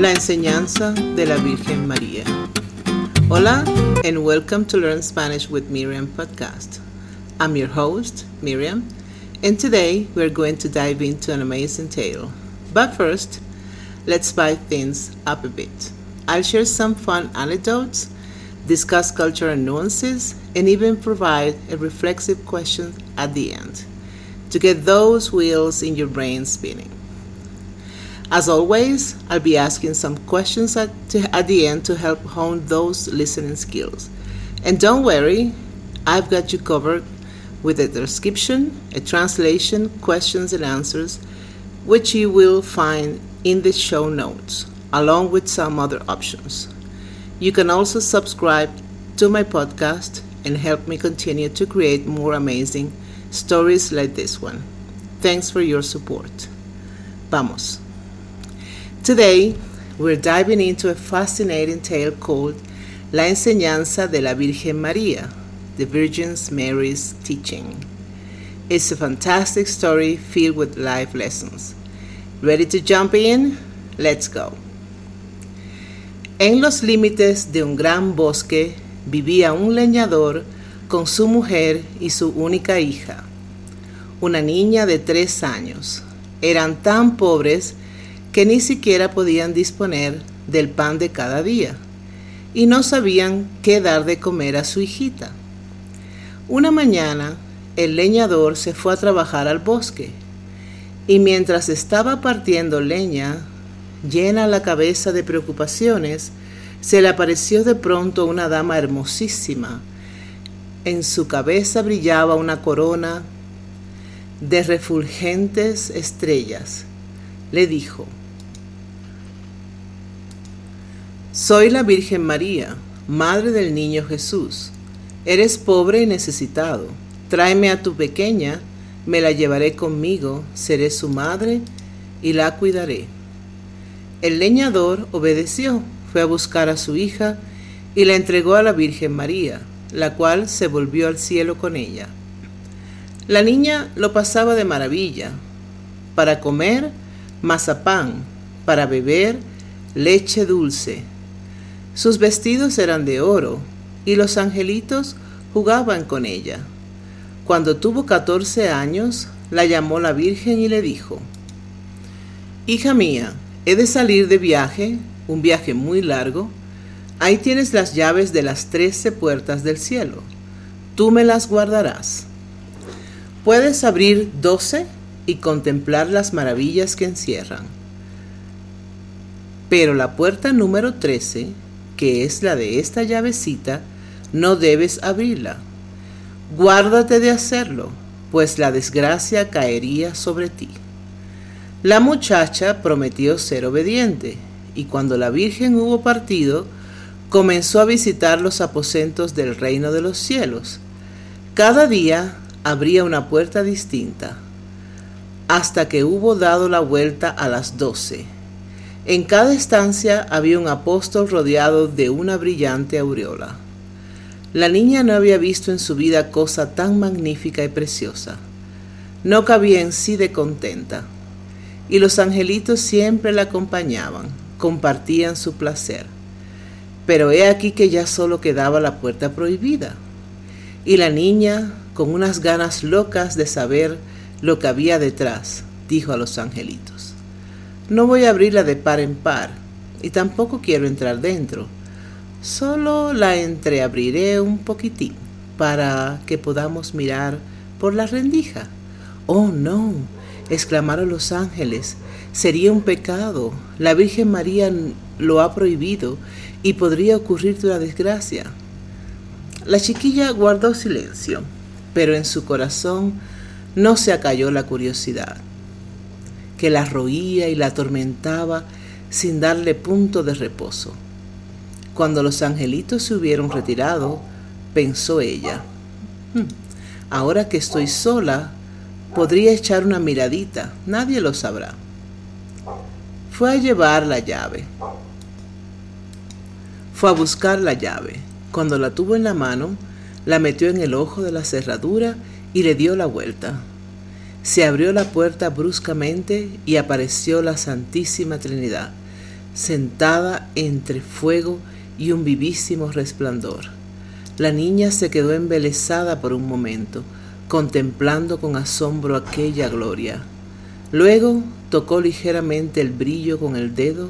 La enseñanza de la Virgen María. Hola, and welcome to Learn Spanish with Miriam podcast. I'm your host, Miriam, and today we're going to dive into an amazing tale. But first, let's spice things up a bit. I'll share some fun anecdotes, discuss cultural nuances, and even provide a reflexive question at the end to get those wheels in your brain spinning. As always, I'll be asking some questions at, to, at the end to help hone those listening skills. And don't worry, I've got you covered with a transcription, a translation, questions and answers, which you will find in the show notes, along with some other options. You can also subscribe to my podcast and help me continue to create more amazing stories like this one. Thanks for your support. Vamos. Today, we're diving into a fascinating tale called La Enseñanza de la Virgen María, the Virgin Mary's Teaching. It's a fantastic story filled with life lessons. Ready to jump in? Let's go. En los límites de un gran bosque vivía un leñador con su mujer y su única hija, una niña de tres años. Eran tan pobres que ni siquiera podían disponer del pan de cada día y no sabían qué dar de comer a su hijita. Una mañana el leñador se fue a trabajar al bosque y mientras estaba partiendo leña, llena la cabeza de preocupaciones, se le apareció de pronto una dama hermosísima en su cabeza brillaba una corona de refulgentes estrellas. Le dijo, Soy la Virgen María, Madre del Niño Jesús. Eres pobre y necesitado. Tráeme a tu pequeña, me la llevaré conmigo, seré su madre y la cuidaré. El leñador obedeció, fue a buscar a su hija y la entregó a la Virgen María la cual se volvió al cielo con ella. La niña lo pasaba de maravilla. Para comer, mazapán, para beber, leche dulce. Sus vestidos eran de oro y los angelitos jugaban con ella. Cuando tuvo catorce años, la llamó la Virgen y le dijo, Hija mía, he de salir de viaje, un viaje muy largo, Ahí tienes las llaves de las trece puertas del cielo. Tú me las guardarás. Puedes abrir doce y contemplar las maravillas que encierran. Pero la puerta número trece, que es la de esta llavecita, no debes abrirla. Guárdate de hacerlo, pues la desgracia caería sobre ti. La muchacha prometió ser obediente, y cuando la Virgen hubo partido, comenzó a visitar los aposentos del reino de los cielos. Cada día abría una puerta distinta, hasta que hubo dado la vuelta a las doce. En cada estancia había un apóstol rodeado de una brillante aureola. La niña no había visto en su vida cosa tan magnífica y preciosa. No cabía en sí de contenta. Y los angelitos siempre la acompañaban, compartían su placer. Pero he aquí que ya solo quedaba la puerta prohibida. Y la niña, con unas ganas locas de saber lo que había detrás, dijo a los angelitos, no voy a abrirla de par en par, y tampoco quiero entrar dentro. Solo la entreabriré un poquitín para que podamos mirar por la rendija. Oh, no, exclamaron los ángeles, sería un pecado. La Virgen María lo ha prohibido y podría ocurrirte una desgracia. La chiquilla guardó silencio, pero en su corazón no se acalló la curiosidad, que la roía y la atormentaba sin darle punto de reposo. Cuando los angelitos se hubieron retirado, pensó ella, hmm, ahora que estoy sola, podría echar una miradita, nadie lo sabrá. Fue a llevar la llave. Fue a buscar la llave. Cuando la tuvo en la mano, la metió en el ojo de la cerradura y le dio la vuelta. Se abrió la puerta bruscamente y apareció la Santísima Trinidad, sentada entre fuego y un vivísimo resplandor. La niña se quedó embelesada por un momento, contemplando con asombro aquella gloria. Luego tocó ligeramente el brillo con el dedo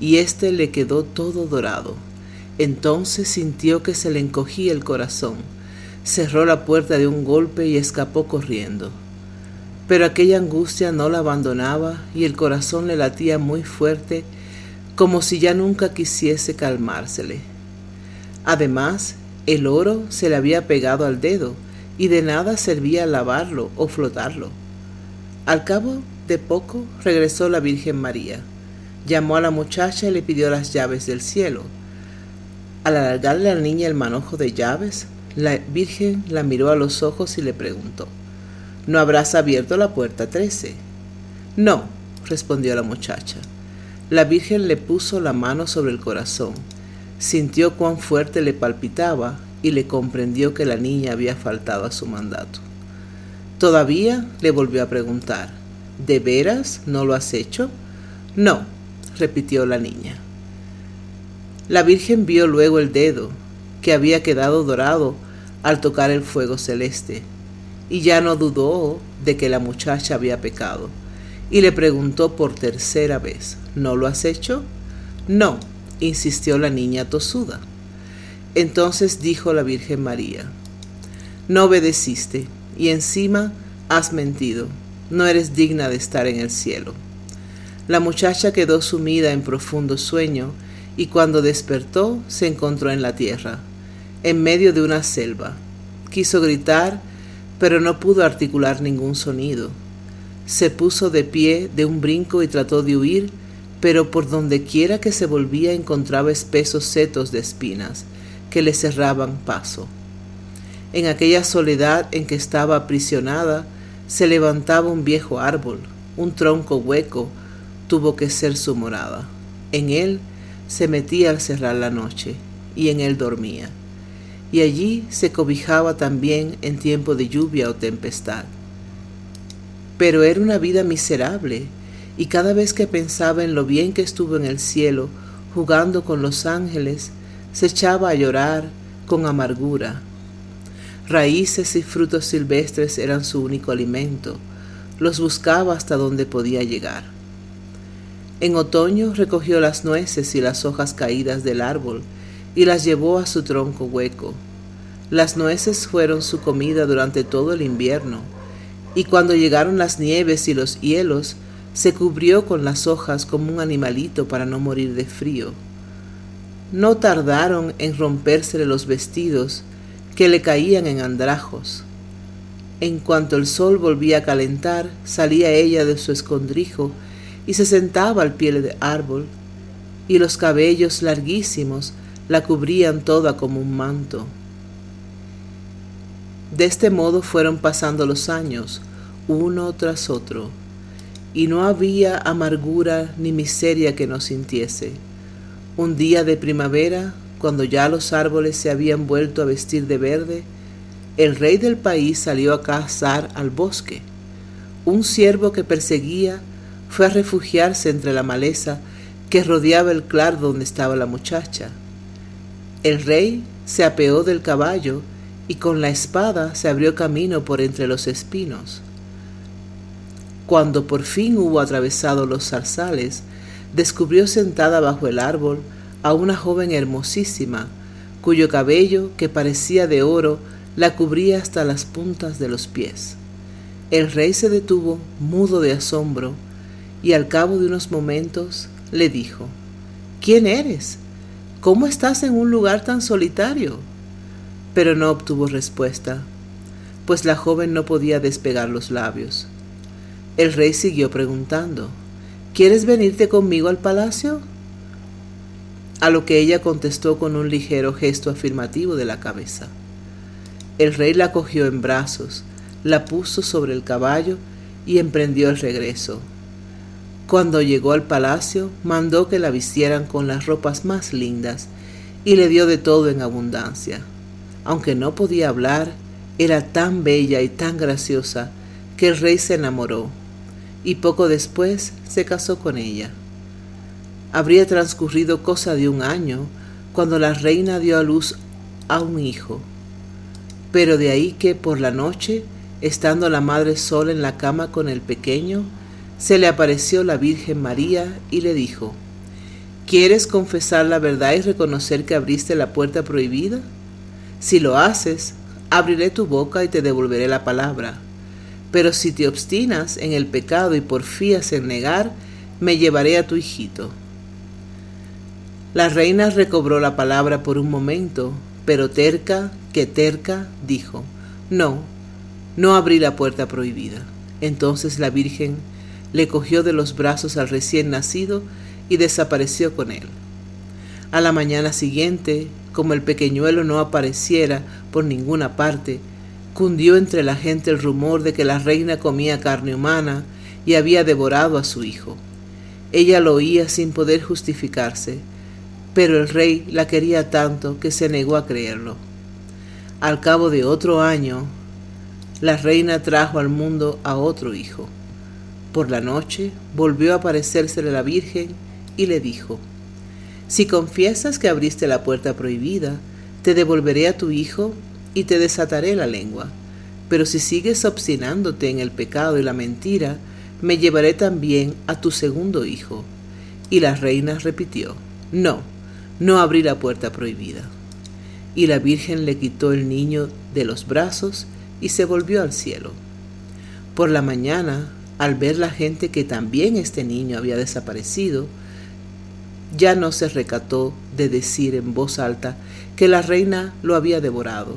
y éste le quedó todo dorado. Entonces sintió que se le encogía el corazón, cerró la puerta de un golpe y escapó corriendo. Pero aquella angustia no la abandonaba y el corazón le latía muy fuerte como si ya nunca quisiese calmársele. Además, el oro se le había pegado al dedo y de nada servía lavarlo o flotarlo. Al cabo de poco regresó la Virgen María, llamó a la muchacha y le pidió las llaves del cielo. Al alargarle a la niña el manojo de llaves, la Virgen la miró a los ojos y le preguntó, ¿No habrás abierto la puerta 13? No, respondió la muchacha. La Virgen le puso la mano sobre el corazón, sintió cuán fuerte le palpitaba y le comprendió que la niña había faltado a su mandato. Todavía le volvió a preguntar, ¿de veras no lo has hecho? No, repitió la niña. La Virgen vio luego el dedo, que había quedado dorado al tocar el fuego celeste, y ya no dudó de que la muchacha había pecado, y le preguntó por tercera vez, ¿no lo has hecho? No, insistió la niña tosuda. Entonces dijo la Virgen María, no obedeciste, y encima has mentido, no eres digna de estar en el cielo. La muchacha quedó sumida en profundo sueño, y cuando despertó se encontró en la tierra, en medio de una selva. Quiso gritar, pero no pudo articular ningún sonido. Se puso de pie de un brinco y trató de huir, pero por donde quiera que se volvía encontraba espesos setos de espinas que le cerraban paso. En aquella soledad en que estaba aprisionada, se levantaba un viejo árbol, un tronco hueco, tuvo que ser su morada. En él se metía al cerrar la noche, y en él dormía y allí se cobijaba también en tiempo de lluvia o tempestad. Pero era una vida miserable, y cada vez que pensaba en lo bien que estuvo en el cielo, jugando con los ángeles, se echaba a llorar con amargura. Raíces y frutos silvestres eran su único alimento, los buscaba hasta donde podía llegar. En otoño recogió las nueces y las hojas caídas del árbol, y las llevó a su tronco hueco. Las nueces fueron su comida durante todo el invierno, y cuando llegaron las nieves y los hielos, se cubrió con las hojas como un animalito para no morir de frío. No tardaron en rompérsele los vestidos, que le caían en andrajos. En cuanto el sol volvía a calentar, salía ella de su escondrijo y se sentaba al pie del árbol, y los cabellos larguísimos la cubrían toda como un manto. De este modo fueron pasando los años, uno tras otro, y no había amargura ni miseria que no sintiese. Un día de primavera, cuando ya los árboles se habían vuelto a vestir de verde, el rey del país salió a cazar al bosque. Un ciervo que perseguía fue a refugiarse entre la maleza que rodeaba el claro donde estaba la muchacha. El rey se apeó del caballo y con la espada se abrió camino por entre los espinos. Cuando por fin hubo atravesado los zarzales, descubrió sentada bajo el árbol a una joven hermosísima, cuyo cabello, que parecía de oro, la cubría hasta las puntas de los pies. El rey se detuvo, mudo de asombro, y al cabo de unos momentos le dijo, ¿Quién eres? ¿Cómo estás en un lugar tan solitario? Pero no obtuvo respuesta, pues la joven no podía despegar los labios. El rey siguió preguntando, ¿Quieres venirte conmigo al palacio? A lo que ella contestó con un ligero gesto afirmativo de la cabeza. El rey la cogió en brazos, la puso sobre el caballo y emprendió el regreso. Cuando llegó al palacio, mandó que la vistieran con las ropas más lindas y le dio de todo en abundancia. Aunque no podía hablar, era tan bella y tan graciosa que el rey se enamoró y poco después se casó con ella. Habría transcurrido cosa de un año cuando la reina dio a luz a un hijo. Pero de ahí que por la noche, estando la madre sola en la cama con el pequeño, se le apareció la Virgen María y le dijo, ¿Quieres confesar la verdad y reconocer que abriste la puerta prohibida? Si lo haces, abriré tu boca y te devolveré la palabra. Pero si te obstinas en el pecado y porfías en negar, me llevaré a tu hijito. La reina recobró la palabra por un momento, pero terca que terca dijo, no, no abrí la puerta prohibida. Entonces la Virgen le cogió de los brazos al recién nacido y desapareció con él. A la mañana siguiente, como el pequeñuelo no apareciera por ninguna parte, cundió entre la gente el rumor de que la reina comía carne humana y había devorado a su hijo. Ella lo oía sin poder justificarse, pero el rey la quería tanto que se negó a creerlo. Al cabo de otro año, la reina trajo al mundo a otro hijo. Por la noche volvió a aparecérsele la Virgen y le dijo, Si confiesas que abriste la puerta prohibida, te devolveré a tu hijo y te desataré la lengua. Pero si sigues obstinándote en el pecado y la mentira, me llevaré también a tu segundo hijo. Y la reina repitió, No, no abrí la puerta prohibida. Y la Virgen le quitó el niño de los brazos y se volvió al cielo. Por la mañana, al ver la gente que también este niño había desaparecido, ya no se recató de decir en voz alta que la reina lo había devorado,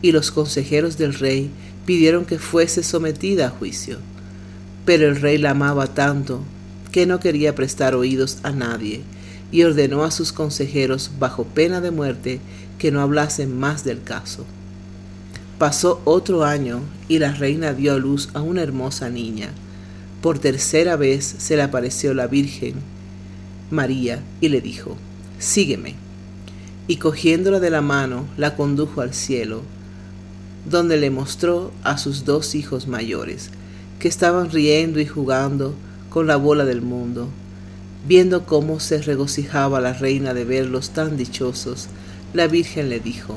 y los consejeros del rey pidieron que fuese sometida a juicio. Pero el rey la amaba tanto que no quería prestar oídos a nadie, y ordenó a sus consejeros, bajo pena de muerte, que no hablasen más del caso. Pasó otro año y la reina dio a luz a una hermosa niña. Por tercera vez se le apareció la Virgen María y le dijo, Sígueme. Y cogiéndola de la mano, la condujo al cielo, donde le mostró a sus dos hijos mayores, que estaban riendo y jugando con la bola del mundo. Viendo cómo se regocijaba la reina de verlos tan dichosos, la Virgen le dijo,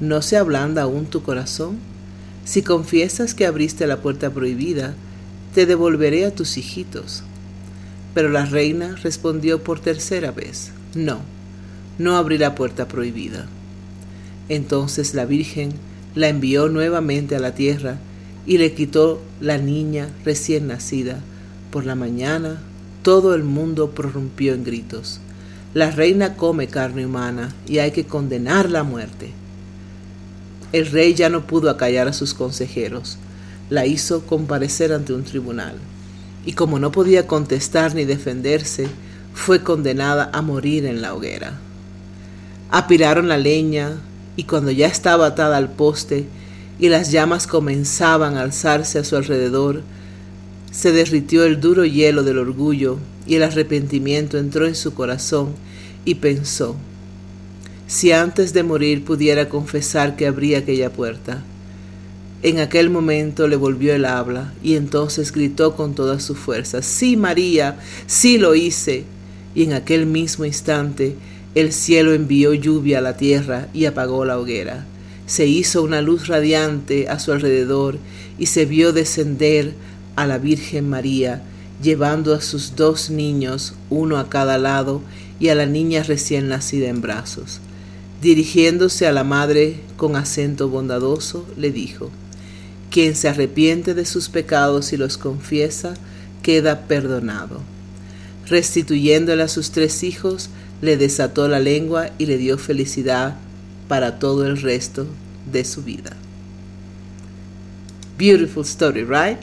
¿No se ablanda aún tu corazón? Si confiesas que abriste la puerta prohibida, te devolveré a tus hijitos. Pero la reina respondió por tercera vez, no, no abrí la puerta prohibida. Entonces la Virgen la envió nuevamente a la tierra y le quitó la niña recién nacida. Por la mañana todo el mundo prorrumpió en gritos. La reina come carne humana y hay que condenarla a muerte. El rey ya no pudo acallar a sus consejeros. La hizo comparecer ante un tribunal y como no podía contestar ni defenderse, fue condenada a morir en la hoguera. Apilaron la leña y cuando ya estaba atada al poste y las llamas comenzaban a alzarse a su alrededor, se derritió el duro hielo del orgullo y el arrepentimiento entró en su corazón y pensó, si antes de morir pudiera confesar que abría aquella puerta, en aquel momento le volvió el habla y entonces gritó con toda su fuerza, Sí, María, sí lo hice. Y en aquel mismo instante el cielo envió lluvia a la tierra y apagó la hoguera. Se hizo una luz radiante a su alrededor y se vio descender a la Virgen María, llevando a sus dos niños, uno a cada lado, y a la niña recién nacida en brazos. Dirigiéndose a la madre con acento bondadoso, le dijo, quien se arrepiente de sus pecados y los confiesa, queda perdonado. Restituyéndole a sus tres hijos, le desató la lengua y le dio felicidad para todo el resto de su vida. Beautiful story, right?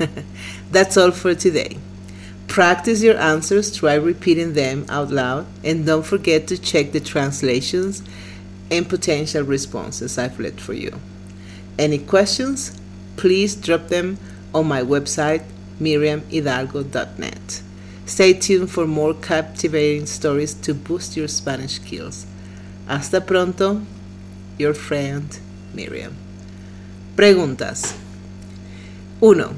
That's all for today. Practice your answers, try repeating them out loud, and don't forget to check the translations and potential responses I've left for you. Any questions? Please drop them on my website, miriamhidalgo.net. Stay tuned for more captivating stories to boost your Spanish skills. Hasta pronto, your friend Miriam. Preguntas. 1.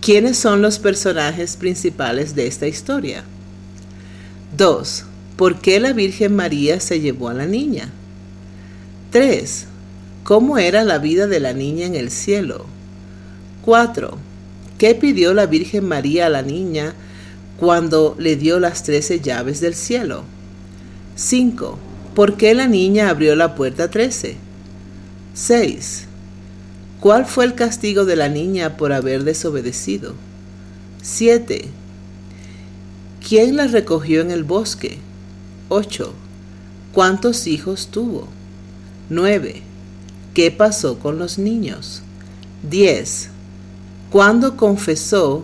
¿Quiénes son los personajes principales de esta historia? 2. ¿Por qué la Virgen María se llevó a la niña? 3. ¿Cómo era la vida de la niña en el cielo? 4. ¿Qué pidió la Virgen María a la niña cuando le dio las trece llaves del cielo? 5. ¿Por qué la niña abrió la puerta 13? 6. ¿Cuál fue el castigo de la niña por haber desobedecido? 7. ¿Quién la recogió en el bosque? 8. ¿Cuántos hijos tuvo? 9. ¿Qué pasó con los niños? 10. ¿Cuándo confesó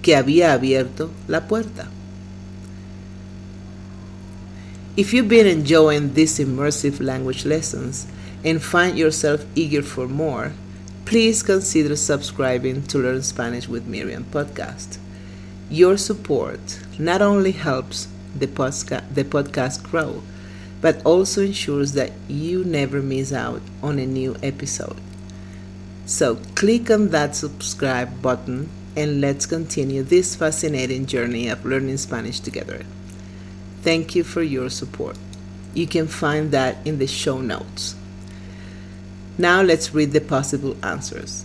que había abierto la puerta? If you've been enjoying these immersive language lessons and find yourself eager for more, please consider subscribing to Learn Spanish with Miriam podcast. Your support not only helps the, posca- the podcast grow, but also ensures that you never miss out on a new episode. So click on that subscribe button and let's continue this fascinating journey of learning Spanish together. Thank you for your support. You can find that in the show notes. Now let's read the possible answers.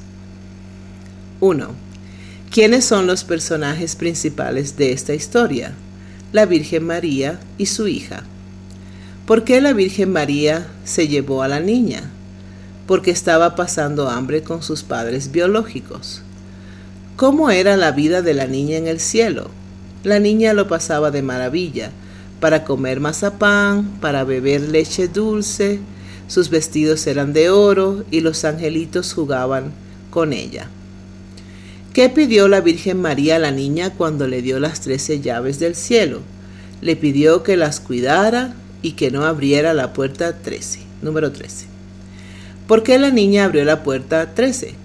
1. ¿Quiénes son los personajes principales de esta historia? La Virgen María y su hija. ¿Por qué la Virgen María se llevó a la niña? Porque estaba pasando hambre con sus padres biológicos. ¿Cómo era la vida de la niña en el cielo? La niña lo pasaba de maravilla, para comer mazapán, para beber leche dulce, sus vestidos eran de oro y los angelitos jugaban con ella. ¿Qué pidió la Virgen María a la niña cuando le dio las trece llaves del cielo? Le pidió que las cuidara y que no abriera la puerta 13, número 13. ¿Por qué la niña abrió la puerta 13?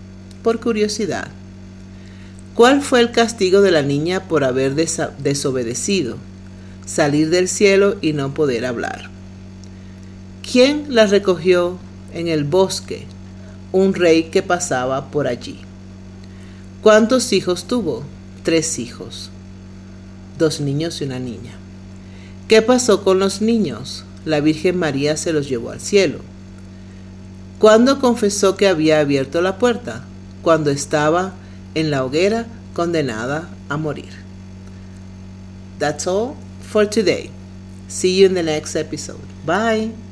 Por curiosidad. ¿Cuál fue el castigo de la niña por haber desobedecido? Salir del cielo y no poder hablar. ¿Quién la recogió en el bosque? Un rey que pasaba por allí. ¿Cuántos hijos tuvo? Tres hijos. Dos niños y una niña. ¿Qué pasó con los niños? La Virgen María se los llevó al cielo. ¿Cuándo confesó que había abierto la puerta? Cuando estaba en la hoguera condenada a morir. That's all for today. See you in the next episode. Bye.